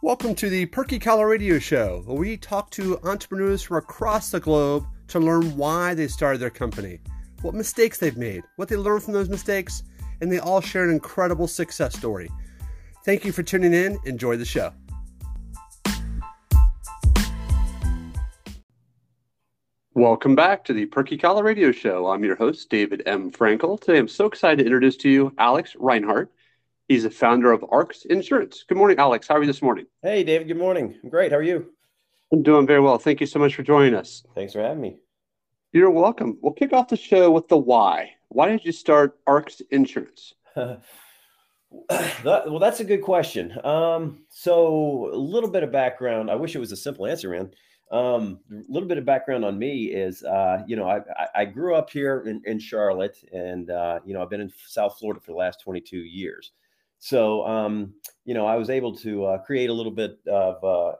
Welcome to the Perky Collar Radio Show, where we talk to entrepreneurs from across the globe to learn why they started their company, what mistakes they've made, what they learned from those mistakes, and they all share an incredible success story. Thank you for tuning in. Enjoy the show. Welcome back to the Perky Collar Radio Show. I'm your host, David M. Frankel. Today, I'm so excited to introduce to you Alex Rinehart. He's the founder of ARX Insurance. Good morning, Alex. How are you this morning? Hey, David. Good morning. I'm great. How are you? I'm doing very well. Thank you so much for joining us. Thanks for having me. You're welcome. We'll kick off the show with the why. Why did you start ARX Insurance? that, well, that's a good question. Um, so, a little bit of background. I wish it was a simple answer, man. Um, a little bit of background on me is, uh, you know, I, I grew up here in, in Charlotte and, uh, you know, I've been in South Florida for the last 22 years. So, um, you know, I was able to uh, create a little bit of uh,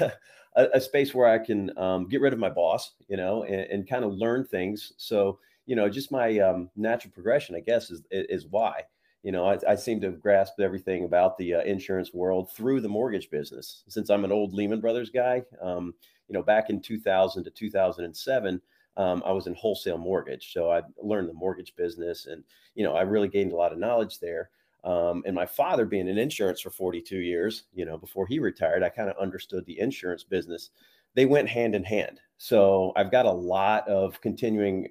a, a, space where I can um, get rid of my boss, you know, and, and kind of learn things. So, you know, just my um, natural progression, I guess, is is why. You know, I, I seem to have grasped everything about the uh, insurance world through the mortgage business. Since I'm an old Lehman Brothers guy, um, you know, back in 2000 to 2007, um, I was in wholesale mortgage. So I learned the mortgage business and, you know, I really gained a lot of knowledge there. Um, and my father being in insurance for 42 years, you know, before he retired, I kind of understood the insurance business. They went hand in hand. So I've got a lot of continuing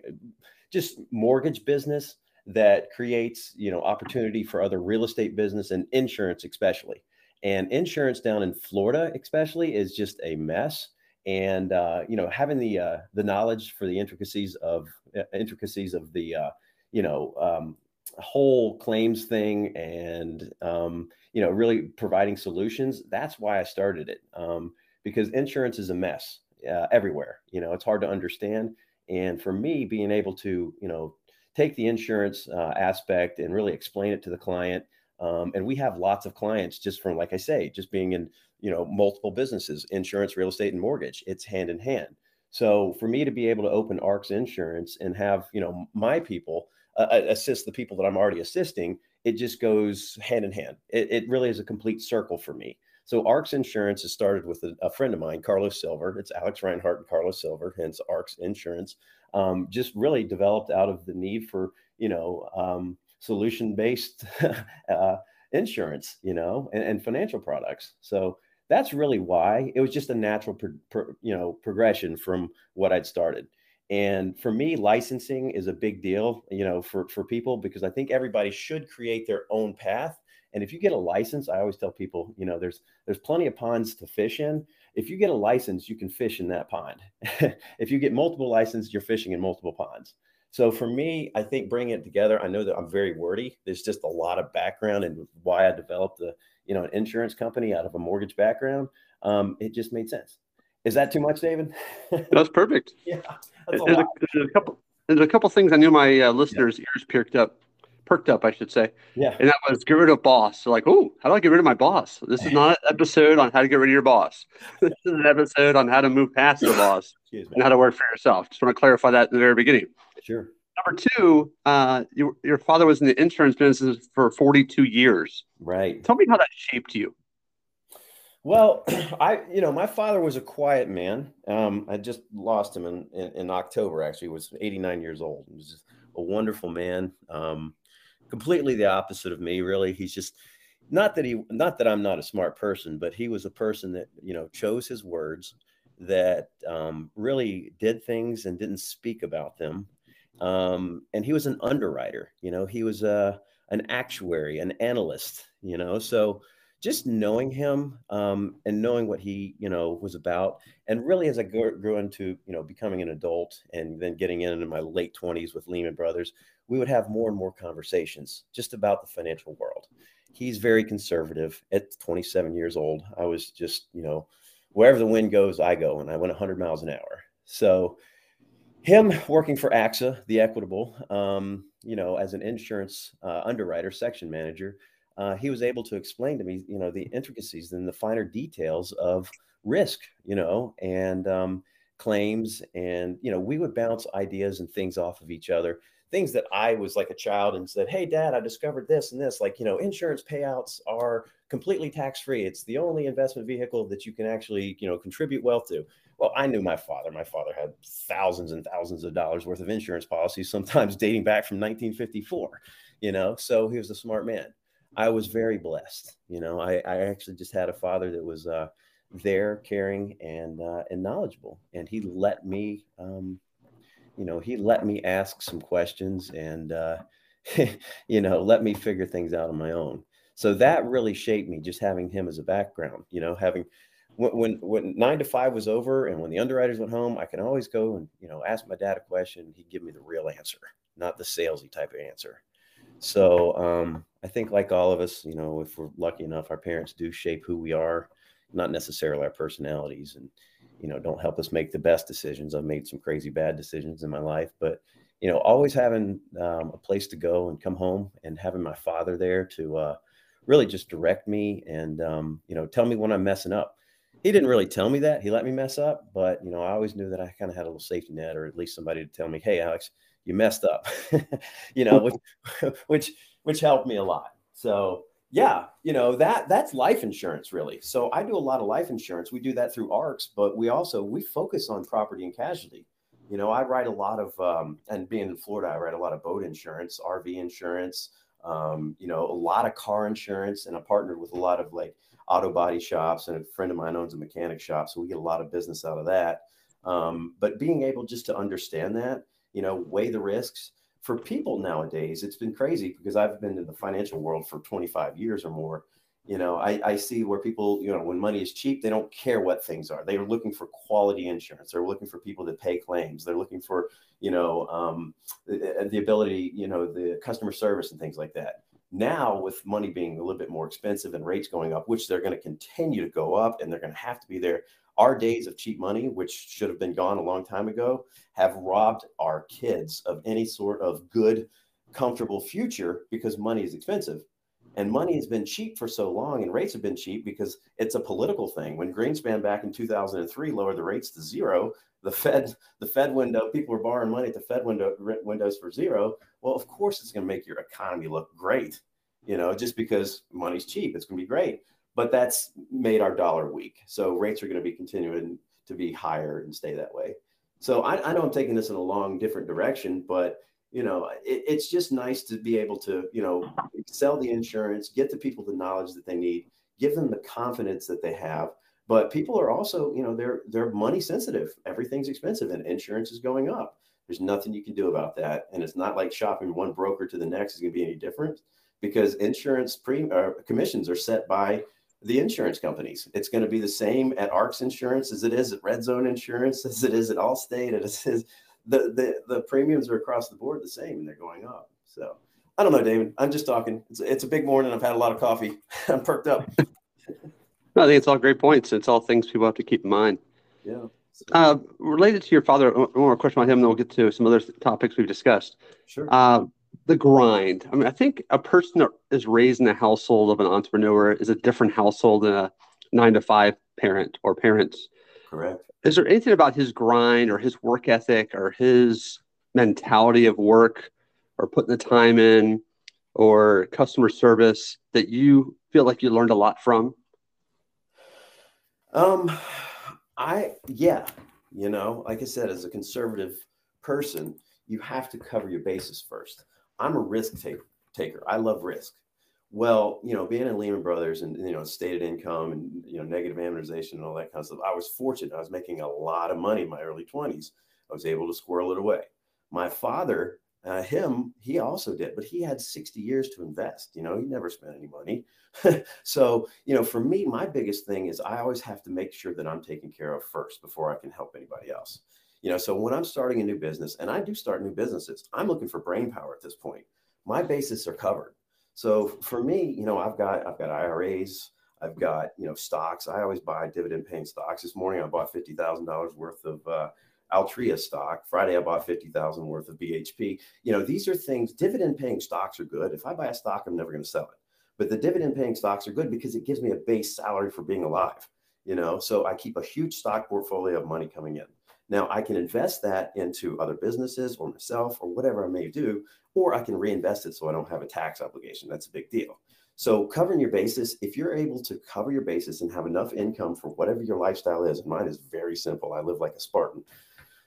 just mortgage business that creates, you know, opportunity for other real estate business and insurance, especially. And insurance down in Florida, especially, is just a mess and uh, you know having the uh, the knowledge for the intricacies of uh, intricacies of the uh, you know um, whole claims thing and um, you know really providing solutions that's why i started it um, because insurance is a mess uh, everywhere you know it's hard to understand. And for me being able to you know take the insurance uh, aspect and really explain it to the client um, and we have lots of clients just from like i say just being in you know multiple businesses insurance real estate and mortgage it's hand in hand. So for me to be able to open arx insurance and have you know my people uh, uh, assist the people that i'm already assisting it just goes hand in hand. It, it really is a complete circle for me. So arx insurance has started with a, a, friend of mine carlos silver. It's alex rinehart and carlos silver hence arx insurance. Um, just really developed out of the need for you know um, solution based uh, insurance you know and, and financial products. So that's really why. It was just a natural pro, pro, you know progression from what i'd started and for me licensing is a big deal you know for for people because i think everybody should create their own path. And if you get a license i always tell people you know there's there's plenty of ponds to fish in. If you get a license you can fish in that pond. If you get multiple licenses you're fishing in multiple ponds. So for me i think bringing it together i know that i'm very wordy. There's just a lot of background and why i developed the you know, an insurance company out of a mortgage background, um, it just made sense. Is that too much, David? that's perfect. yeah, that's there's, a, there's, a, couple. There's a couple things I knew my uh, listeners' yeah. ears perked up, perked up, I should say. Yeah. And that was get rid of boss. So like, oh, how do I get rid of my boss? This is not an episode on how to get rid of your boss. this is an episode on how to move past the boss and how to work for yourself. Just want to clarify that in the very beginning. Sure. Number two, uh, your, your father was in the insurance business for 42 years. Right. Tell me how that shaped you. Well, I, you know, my father was a quiet man. Um, I just lost him in, in, in, October, actually, he was 89 years old. He was just a wonderful man. Um, completely the opposite of me, really. He's just, not that he, not that I'm not a smart person, but he was a person that, you know, chose his words, that um, really did things and didn't speak about them. Um, and he was an underwriter, you know, he was a, an actuary, an analyst, you know, so just knowing him um, and knowing what he, you know, was about. And really, as I grew, grew into, you know, becoming an adult and then getting into my late 20s with Lehman Brothers, we would have more and more conversations just about the financial world. He's very conservative at 27 years old. I was just, you know, wherever the wind goes, I go, and I went 100 miles an hour. So, him working for AXA, the Equitable, um, you know, as an insurance uh, underwriter, section manager, uh, he was able to explain to me, you know, the intricacies and the finer details of risk, you know, and um, claims, and you know, we would bounce ideas and things off of each other things that I was like a child and said, Hey, dad, I discovered this and this. Like, you know, insurance payouts are completely tax free. It's the only investment vehicle that you can actually, you know, contribute wealth to. Well, I knew my father. My father had thousands and thousands of dollars worth of insurance policies, sometimes dating back from 1954, you know, so he was a smart man. I was very blessed. You know, I, I actually just had a father that was uh, there, caring, and uh, and knowledgeable, and he let me, um, you know, he let me ask some questions and, uh, you know, let me figure things out on my own. So that really shaped me, just having him as a background. You know, having when, when, nine to five was over and when the underwriters went home, I can always go and you know ask my dad a question. He'd give me the real answer, not the salesy type of answer. So um, I think, like all of us, you know, if we're lucky enough, our parents do shape who we are, not necessarily our personalities, and you know, don't help us make the best decisions. I've made some crazy bad decisions in my life, but you know, always having um, a place to go and come home, and having my father there to uh, really just direct me and um, you know, tell me when I'm messing up. He didn't really tell me that he let me mess up, but you know, I always knew that I kind of had a little safety net, or at least somebody to tell me, "Hey, Alex." You messed up, you know, which, which, which helped me a lot. So yeah, you know, that that's life insurance really. So I do a lot of life insurance. We do that through ARX, but we also, we focus on property and casualty. You know, I write a lot of, um, and being in Florida, I write a lot of boat insurance, RV insurance, um, you know, a lot of car insurance, and I partnered with a lot of like auto body shops. And a friend of mine owns a mechanic shop, so we get a lot of business out of that. Um, but being able just to understand that you know, weigh the risks. For people nowadays, it's been crazy because I've been in the financial world for 25 years or more. You know, I, I see where people, you know, when money is cheap, they don't care what things are. They are looking for quality insurance. They're looking for people that pay claims. They're looking for, you know, um, the, the ability, you know, the customer service and things like that. Now, with money being a little bit more expensive and rates going up, which they're going to continue to go up and they're going to have to be there, our days of cheap money, which should have been gone a long time ago, have robbed our kids of any sort of good, comfortable future because money is expensive. And money has been cheap for so long, and rates have been cheap because it's a political thing. When Greenspan back in 2003 lowered the rates to zero, the Fed, the Fed window, people were borrowing money at the Fed window windows for zero. Well, of course, it's going to make your economy look great. You know, just because money's cheap, it's going to be great but that's made our dollar weak. So rates are going to be continuing to be higher and stay that way. So I, I know I'm taking this in a long, different direction, but you know, it, it's just nice to be able to, you know, sell the insurance, get the people the knowledge that they need, give them the confidence that they have. But people are also, you know, they're they're money sensitive. Everything's expensive, and insurance is going up. There's nothing you can do about that, and it's not like shopping one broker to the next is going to be any different because insurance pre uh, commissions are set by the insurance companies. It's going to be the same at ARX Insurance as it is at Red Zone Insurance, as it is at Allstate. It is the, the the premiums are across the board the same, and they're going up. So I don't know, David. I'm just talking. It's, it's a big morning. I've had a lot of coffee. I'm perked up. no, I think it's all great points. It's all things people have to keep in mind. Yeah. Uh, related to your father, one more question about him, then we'll get to some other topics we've discussed. Sure. Uh, the grind. I mean, I think a person that is raised in a household of an entrepreneur is a different household than a nine to five parent or parents. Correct. Is there anything about his grind or his work ethic or his mentality of work or putting the time in or customer service that you feel like you learned a lot from? Um, I, yeah, you know, like I said, as a conservative person, you have to cover your bases first. I'm a risk taker. Taker. I love risk. Well, you know, being in Lehman Brothers and you know stated income and you know negative amortization and all that kind of stuff, I was fortunate. I was making a lot of money in my early 20s. I was able to squirrel it away. My father, uh, him, he also did, but he had 60 years to invest. You know, he never spent any money. so, you know, for me, my biggest thing is I always have to make sure that I'm taken care of first before I can help anybody else. You know, so when I'm starting a new business, and I do start new businesses, I'm looking for brain power at this point. My bases are covered. So for me, you know, I've got I've got IRAs, I've got you know stocks. I always buy dividend paying stocks. This morning I bought fifty thousand dollars worth of uh, Altria stock. Friday I bought fifty thousand worth of BHP. You know, these are things. Dividend paying stocks are good. If I buy a stock, I'm never going to sell it. But the dividend paying stocks are good because it gives me a base salary for being alive. You know, so I keep a huge stock portfolio of money coming in. Now I can invest that into other businesses or myself or whatever I may do, or I can reinvest it so I don't have a tax obligation. That's a big deal. So covering your basis, if you're able to cover your basis and have enough income for whatever your lifestyle is, and mine is very simple. I live like a Spartan.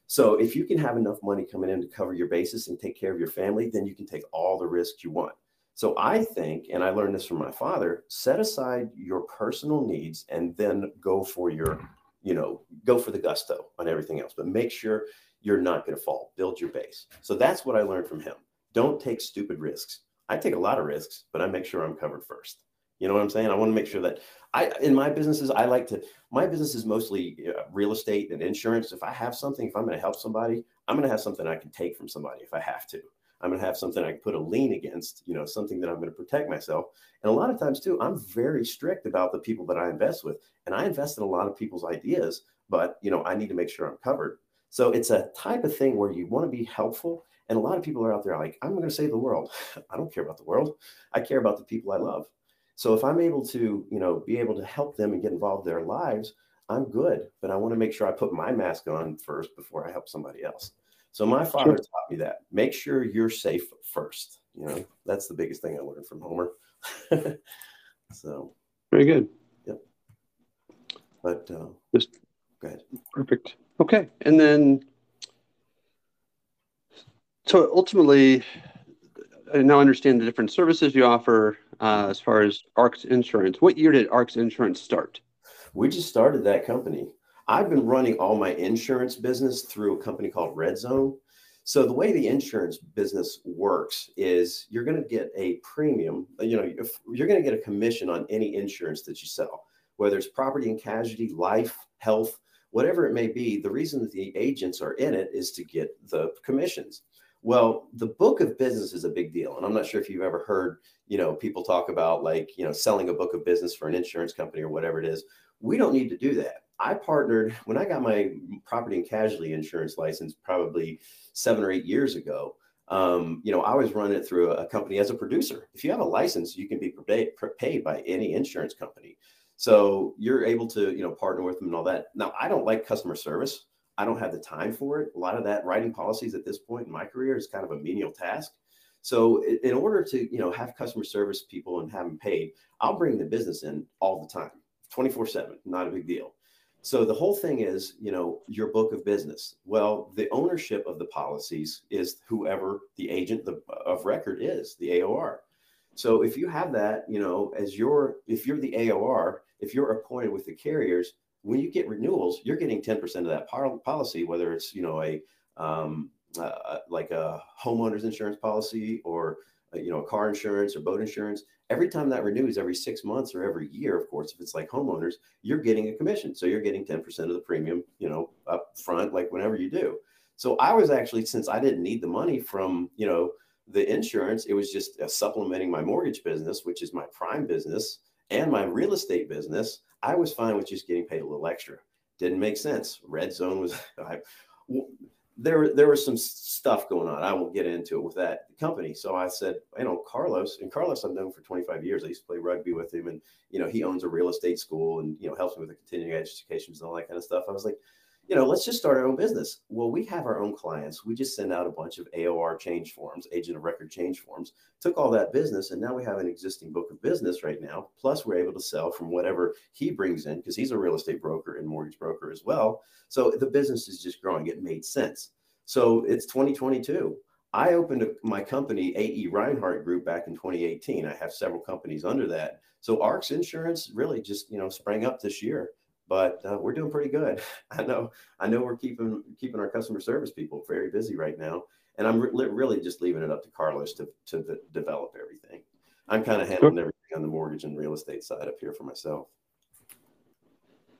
So if you can have enough money coming in to cover your basis and take care of your family, then you can take all the risks you want. So I think, and I learned this from my father, set aside your personal needs and then go for your, you know, go for the gusto on everything else. But make sure you're not going to fall. Build your base. So that's what I learned from him. Don't take stupid risks. I take a lot of risks, but I make sure I'm covered first. You know what I'm saying? I want to make sure that I, in my businesses, I like to, my business is mostly uh, real estate and insurance. If I have something, if I'm going to help somebody, I'm going to have something I can take from somebody if I have to. I'm going to have something I can put a lien against, you know, something that I'm going to protect myself. And a lot of times too, I'm very strict about the people that I invest with. And I invest in a lot of people's ideas, but, you know, I need to make sure I'm covered. So it's a type of thing where you want to be helpful. And a lot of people are out there like, I'm going to save the world. I don't care about the world. I care about the people I love. So if I'm able to, you know, be able to help them and get involved in their lives, I'm good. But I want to make sure I put my mask on first before I help somebody else. So my father sure. taught me that. Make sure you're safe first. You know, that's the biggest thing I learned from Homer. so very good. Yep. But uh, just go ahead. Perfect. Okay. And then so ultimately I now understand the different services you offer uh, as far as ARX Insurance. What year did ARX Insurance start? We just started that company. I've been running all my insurance business through a company called Red Zone. So the way the insurance business works is you're going to get a premium, you know, you're going to get a commission on any insurance that you sell, whether it's property and casualty, life, health, whatever it may be. The reason that the agents are in it is to get the commissions. Well, the book of business is a big deal. And I'm not sure if you've ever heard, you know, people talk about like, you know, selling a book of business for an insurance company or whatever it is. We don't need to do that. I partnered when I got my property and casualty insurance license probably seven or eight years ago. Um, you know, I was running it through a company as a producer. If you have a license, you can be paid by any insurance company. So you're able to, you know, partner with them and all that. Now, I don't like customer service. I don't have the time for it. A lot of that writing policies at this point in my career is kind of a menial task. So in order to, you know, have customer service people and have them paid, I'll bring the business in all the time, 24 seven, not a big deal. So the whole thing is, you know, your book of business. Well, the ownership of the policies is whoever the agent of record is, the AOR. So if you have that, you know, as your, if you're the AOR, if you're appointed with the carriers, when you get renewals, you're getting 10% of that policy, whether it's, you know, a, um, uh, like a homeowner's insurance policy or, Uh, you know, car insurance or boat insurance. Every time that renews every six months or every year, of course, if it's like homeowners, you're getting a commission. So you're getting 10% of the premium, you know, up front, like whenever you do. So I was actually, since I didn't need the money from, you know, the insurance, it was just uh, supplementing my mortgage business, which is my prime business and my real estate business. I was fine with just getting paid a little extra. Didn't make sense. Red zone was I, there. There was some stuff going on. I won't get into it with that company. So I said, you know, Carlos and Carlos I've known for 25 years. I used to play rugby with him, and you know, he owns a real estate school and you know helps me with the continuing education and all that kind of stuff. I was like, you know, let's just start our own business. Well, we have our own clients. We just send out a bunch of AOR change forms, agent of record change forms, took all that business, and now we have an existing book of business right now. Plus, we're able to sell from whatever he brings in because he's a real estate broker and mortgage broker as well. So the business is just growing. It made sense. So it's 2022. I opened my company, AE Rinehart Group, back in 2018. I have several companies under that. So ARX Insurance really just, you know, sprang up this year but uh, we're doing pretty good. I know, I know we're keeping keeping our customer service people very busy right now, and I'm re- really just leaving it up to Carlos to to develop everything. I'm kind of handling everything on the mortgage and real estate side up here for myself.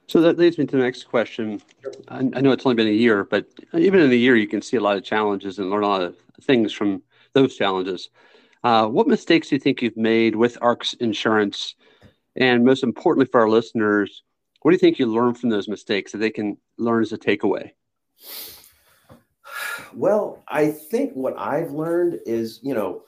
So that leads me to the next question. I, I know it's only been a year, but even in a year, you can see a lot of challenges and learn a lot of things from those challenges. Uh, what mistakes do you think you've made with ARX Insurance? And most importantly for our listeners, what do you think you learn from those mistakes that they can learn as a takeaway? Well, I think what I've learned is, you know,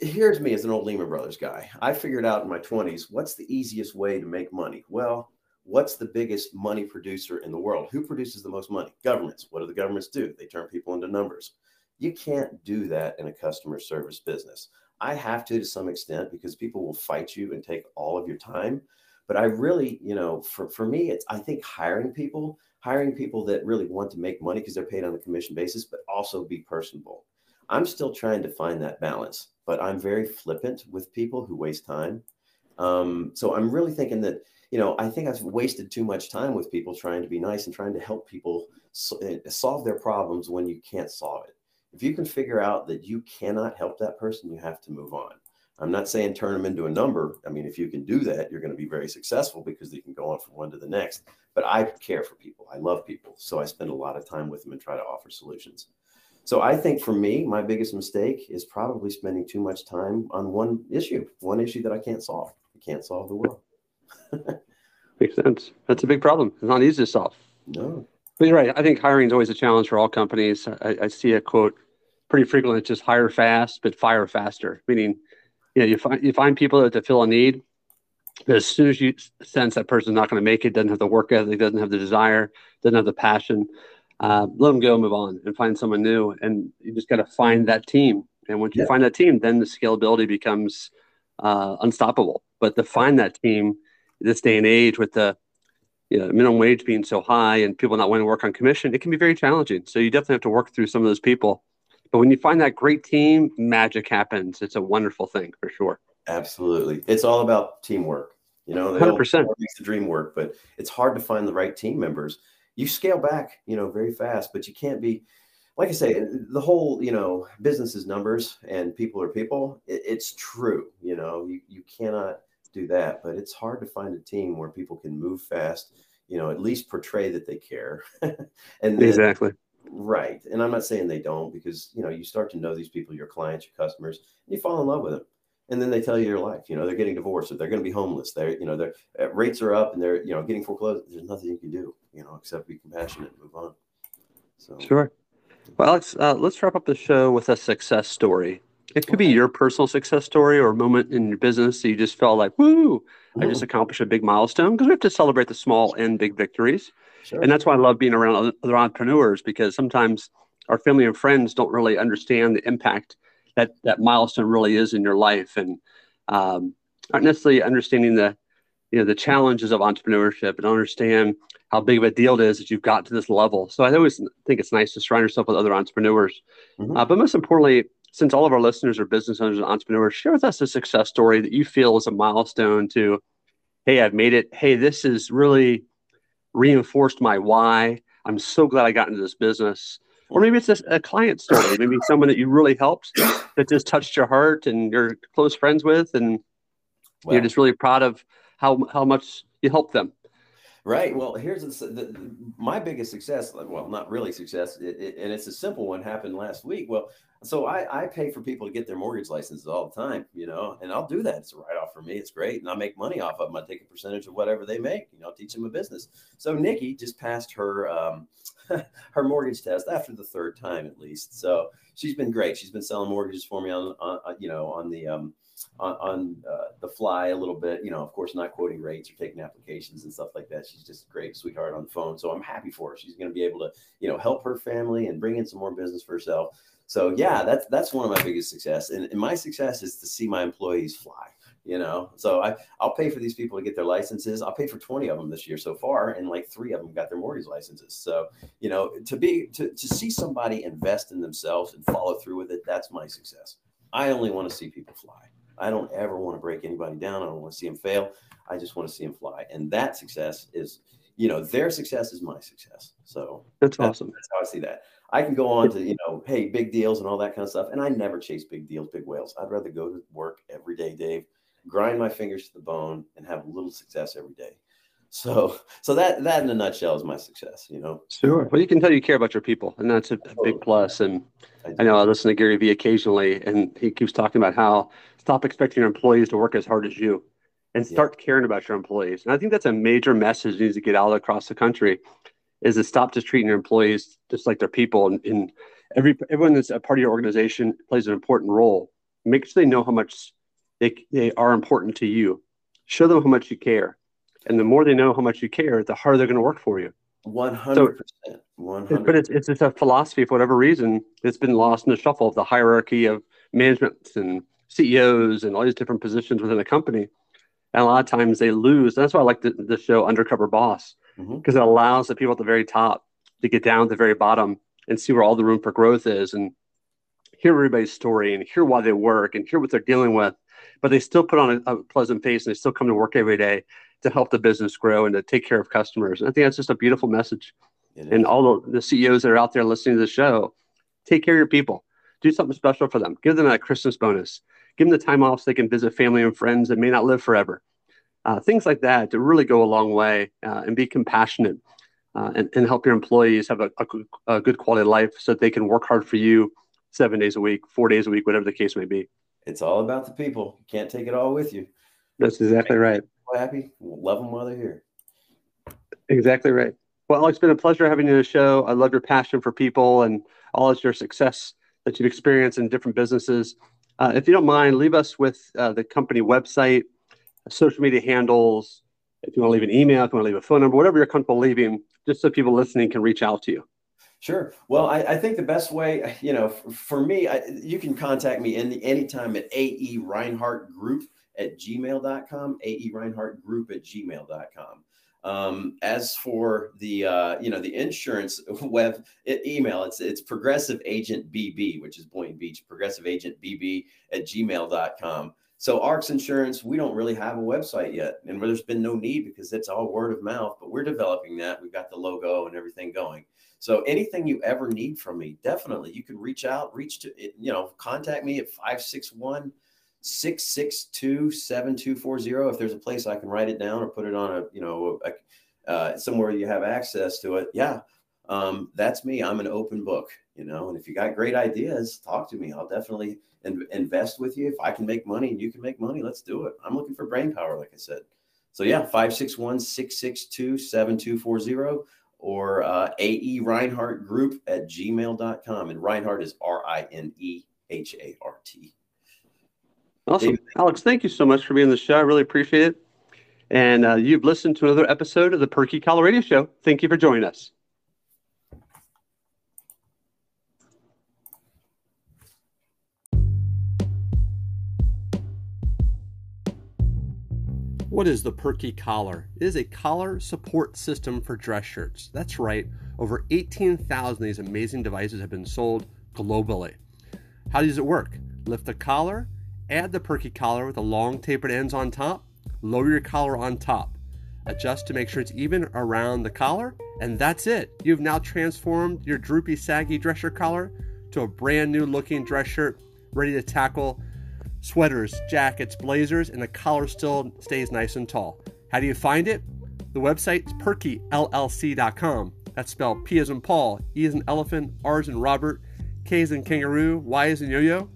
here's me as an old Lehman Brothers guy. I figured out in my 20s what's the easiest way to make money? Well, what's the biggest money producer in the world? Who produces the most money? Governments. What do the governments do? They turn people into numbers. You can't do that in a customer service business. I have to to some extent because people will fight you and take all of your time. But I really, you know, for, for me, it's I think hiring people, hiring people that really want to make money because they're paid on a commission basis, but also be personable. I'm still trying to find that balance, but I'm very flippant with people who waste time. Um, so I'm really thinking that you know, I think I've wasted too much time with people trying to be nice and trying to help people eh, solve their problems when you can't solve it. If you can figure out that you cannot help that person, you have to move on. I'm not saying turn them into a number. I mean, if you can do that, you're going to be very successful because they can go on from one to the next. But I care for people. I love people. So I spend a lot of time with them and try to offer solutions. So I think for me, my biggest mistake is probably spending too much time on one issue, one issue that I can't solve. I can't solve the world. Makes sense. That's a big problem. It's not easy to solve. No. But you're right. I think hiring is always a challenge for all companies. I, I see a quote pretty frequently. It's just hire fast, but fire faster. Meaning, you know, you find you find people that fill a need, but as soon as you sense that person's not going to make it, doesn't have the work ethic, doesn't have the desire, doesn't have the passion, uh, let them go, move on, and find someone new. And you just got to find that team. And once you find that team, then the scalability becomes uh, unstoppable. But to find that team this day and age with the you know, minimum wage being so high and people not wanting to work on commission, it can be very challenging. So you definitely have to work through some of those people. But when you find that great team, magic happens. It's a wonderful thing for sure. Absolutely. It's all about teamwork. You know, 100% makes the dream work, but it's hard to find the right team members. You scale back, you know, very fast, but you can't be, like I say, the whole, you know, business is numbers and people are people. It, it's true. You know, you, you cannot do that, but it's hard to find a team where people can move fast, you know, at least portray that they care. and then, exactly. Right. And I'm not saying they don't because, you know, you start to know these people, your clients, your customers, and you fall in love with them. And then they tell you your life, you know, they're getting divorced or they're going to be homeless. They're, you know, their uh, rates are up and they're, you know, getting foreclosed. There's nothing you can do, you know, except be compassionate and move on. So, sure. Well, Alex, uh, let's wrap up the show with a success story. It could be your personal success story or a moment in your business that you just felt like, woo, I just accomplished a big milestone because we have to celebrate the small and big victories. Sure. And that's why I love being around other entrepreneurs because sometimes our family and friends don't really understand the impact that that milestone really is in your life and um, aren't necessarily understanding the you know the challenges of entrepreneurship and understand how big of a deal it is that you've got to this level. So I always think it's nice to surround yourself with other entrepreneurs. Mm-hmm. Uh, but most importantly, since all of our listeners are business owners and entrepreneurs, share with us a success story that you feel is a milestone to, hey, I've made it. Hey, this is really reinforced my why. I'm so glad I got into this business. Or maybe it's a, a client story, maybe someone that you really helped that just touched your heart and you're close friends with, and you're just really proud of how how much you helped them. Right. Well, here's the, the, my biggest success. Well, not really success, it, it, and it's a simple one. Happened last week. Well, so I, I pay for people to get their mortgage licenses all the time, you know, and I'll do that. It's a write off for me. It's great, and I make money off of them. I take a percentage of whatever they make. You know, teach them a business. So Nikki just passed her um, her mortgage test after the third time at least. So she's been great. She's been selling mortgages for me on, on you know on the um, on, on uh, the fly a little bit. You know, of course, not quoting rates or taking applications and stuff like that. She's just a great sweetheart on the phone. So I'm happy for her. She's going to be able to, you know, help her family and bring in some more business for herself. So yeah, that's that's one of my biggest success. And, and my success is to see my employees fly. You know, so I I'll pay for these people to get their licenses. I'll pay for 20 of them this year so far, and like three of them got their mortgage licenses. So you know, to be to to see somebody invest in themselves and follow through with it, that's my success. I only want to see people fly. I don't ever want to break anybody down. I don't want to see them fail. I just want to see them fly. And that success is, you know, their success is my success. So that's, that's awesome. That's how I see that. I can go on to, you know, hey, big deals and all that kind of stuff. And I never chase big deals, big whales. I'd rather go to work every day, Dave, grind my fingers to the bone and have a little success every day. So, so that that in a nutshell is my success. You know. Sure. Well, you can tell you care about your people, and that's a, a big plus. And I, I, know I listen to Gary Vee occasionally, and he keeps talking about how stop expecting your employees to work as hard as you, and start yeah. caring about your employees. And I think that's a major message needs to get out across the country, is to stop just treating your employees just like they're people. And, and every everyone that's a part of your organization plays an important role. Make sure they know how much they they are important to you. Show them how much you care And the more they know how much you care, the harder they're going to work for you. 100%. 100 But it's, it's just a philosophy, for whatever reason, it's been lost in the shuffle of the hierarchy of management and CEOs and all these different positions within a company. And a lot of times they lose. That's why I like the, the show Undercover Boss, because mm-hmm. it allows the people at the very top to get down to the very bottom and see where all the room for growth is and hear everybody's story and hear why they work and hear what they're dealing with. But they still put on a, a pleasant face and they still come to work every day to help the business grow and to take care of customers. And I think that's just a beautiful message. And all the, the CEOs that are out there listening to the show, take care of your people. Do something special for them. Give them a Christmas bonus. Give them the time off so they can visit family and friends that may not live forever. Uh, things like that to really go a long way uh, and be compassionate uh, and, and, help your employees have a, a, a, good quality of life so that they can work hard for you seven days a week, four days a week, whatever the case may be. It's all about the people. You can't take it all with you. That's exactly right. Happy, love them while they're here. Exactly right. Well, it's been a pleasure having you on the show. I love your passion for people and all of your success that you've experienced in different businesses. Uh, if you don't mind, leave us with uh, the company website, social media handles. If you want to leave an email, if you want to leave a phone number, whatever you're comfortable leaving, just so people listening can reach out to you. Sure. Well, I, I, think the best way, you know, for, for me, I, you can contact me any anytime at AE Rinehart Group at gmail.com, AE Rinehart Group at gmail.com. Um, as for the uh, you know the insurance web email, it's it's progressive agent BB, which is Boynton Beach, progressive agent BB at gmail.com. So ARX Insurance, we don't really have a website yet, and there's been no need because it's all word of mouth. But we're developing that. We've got the logo and everything going. So anything you ever need from me, definitely you can reach out, reach to you know, contact me at 561 662 7240. If there's a place I can write it down or put it on a, you know, a, uh, somewhere you have access to it. Yeah. Um, that's me. I'm an open book, you know, and if you got great ideas, talk to me. I'll definitely in, invest with you. If I can make money and you can make money, let's do it. I'm looking for brain power, like I said. So yeah, 561 662 7240 or uh, AE Rinehart Group at gmail.com. And Rinehart is R I N E H A R T. Awesome. David. Alex, thank you so much for being on the show. I really appreciate it. And uh, you've listened to another episode of the Perky Collar Radio Show. Thank you for joining us. What is the Perky Collar? It is a collar support system for dress shirts. That's right, over 18,000 of these amazing devices have been sold globally. How does it work? Lift the collar, add the Perky collar with the long tapered ends on top, lower your collar on top, adjust to make sure it's even around the collar, and that's it. You've now transformed your droopy, saggy dress shirt collar to a brand new looking dress shirt ready to tackle sweaters, jackets, blazers, and the collar still stays nice and tall. How do you find it? The website is perkyllc.com. That's spelled P as in Paul, E as in elephant, R as in Robert, K as in kangaroo, Y as in yo-yo,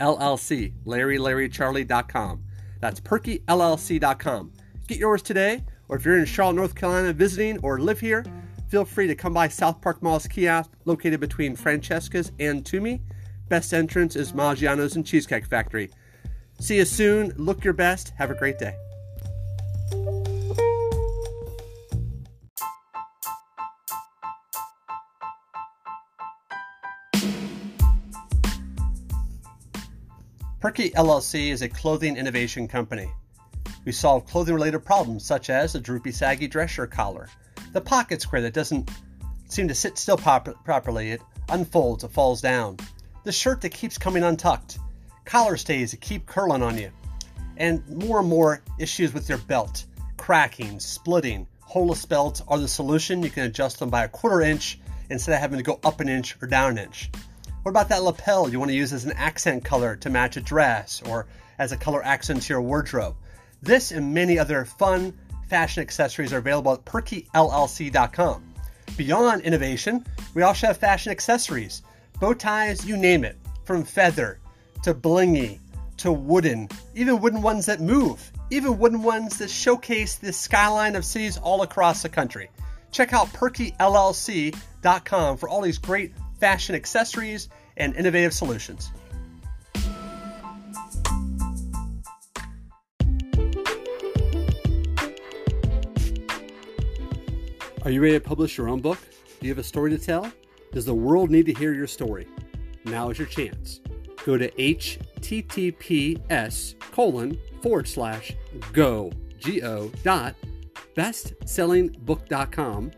LLC, Larry, Larry, Charlie.com. That's perkyllc.com. Get yours today, or if you're in Charlotte, North Carolina visiting or live here, feel free to come by South Park Mall's kiosk located between Francesca's and Toomey Best entrance is Maggiano's and Cheesecake Factory. See you soon. Look your best. Have a great day. Perky LLC is a clothing innovation company. We solve clothing related problems such as the droopy, saggy dress shirt collar, the pocket square that doesn't seem to sit still pop- properly, it unfolds, it falls down, the shirt that keeps coming untucked, collar stays that keep curling on you, and more and more issues with your belt, cracking, splitting. Holeless belts are the solution. You can adjust them by a quarter inch instead of having to go up an inch or down an inch. What about that lapel you want to use as an accent color to match a dress or as a color accent to your wardrobe? This and many other fun fashion accessories are available at perkyllc.com. Beyond innovation, we also have fashion accessories bow ties, you name it, from feather to blingy to wooden, even wooden ones that move, even wooden ones that showcase the skyline of cities all across the country. Check out perkyllc.com for all these great fashion accessories and innovative solutions. Are you ready to publish your own book? Do you have a story to tell? Does the world need to hear your story? Now is your chance. Go to https colon forward slash go go dot bestsellingbook.com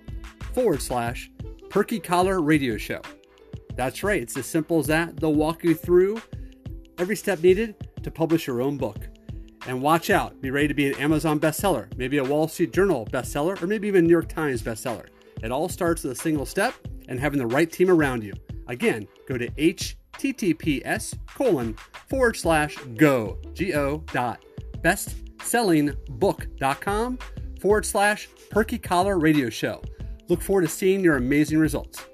forward slash perky collar radio show. That's right, it's as simple as that. They'll walk you through every step needed to publish your own book. And watch out, be ready to be an Amazon bestseller, maybe a Wall Street Journal bestseller, or maybe even New York Times bestseller. It all starts with a single step and having the right team around you. Again, go to https colon forward slash go go dot bestsellingbook.com forward slash perky collar radio show. Look forward to seeing your amazing results.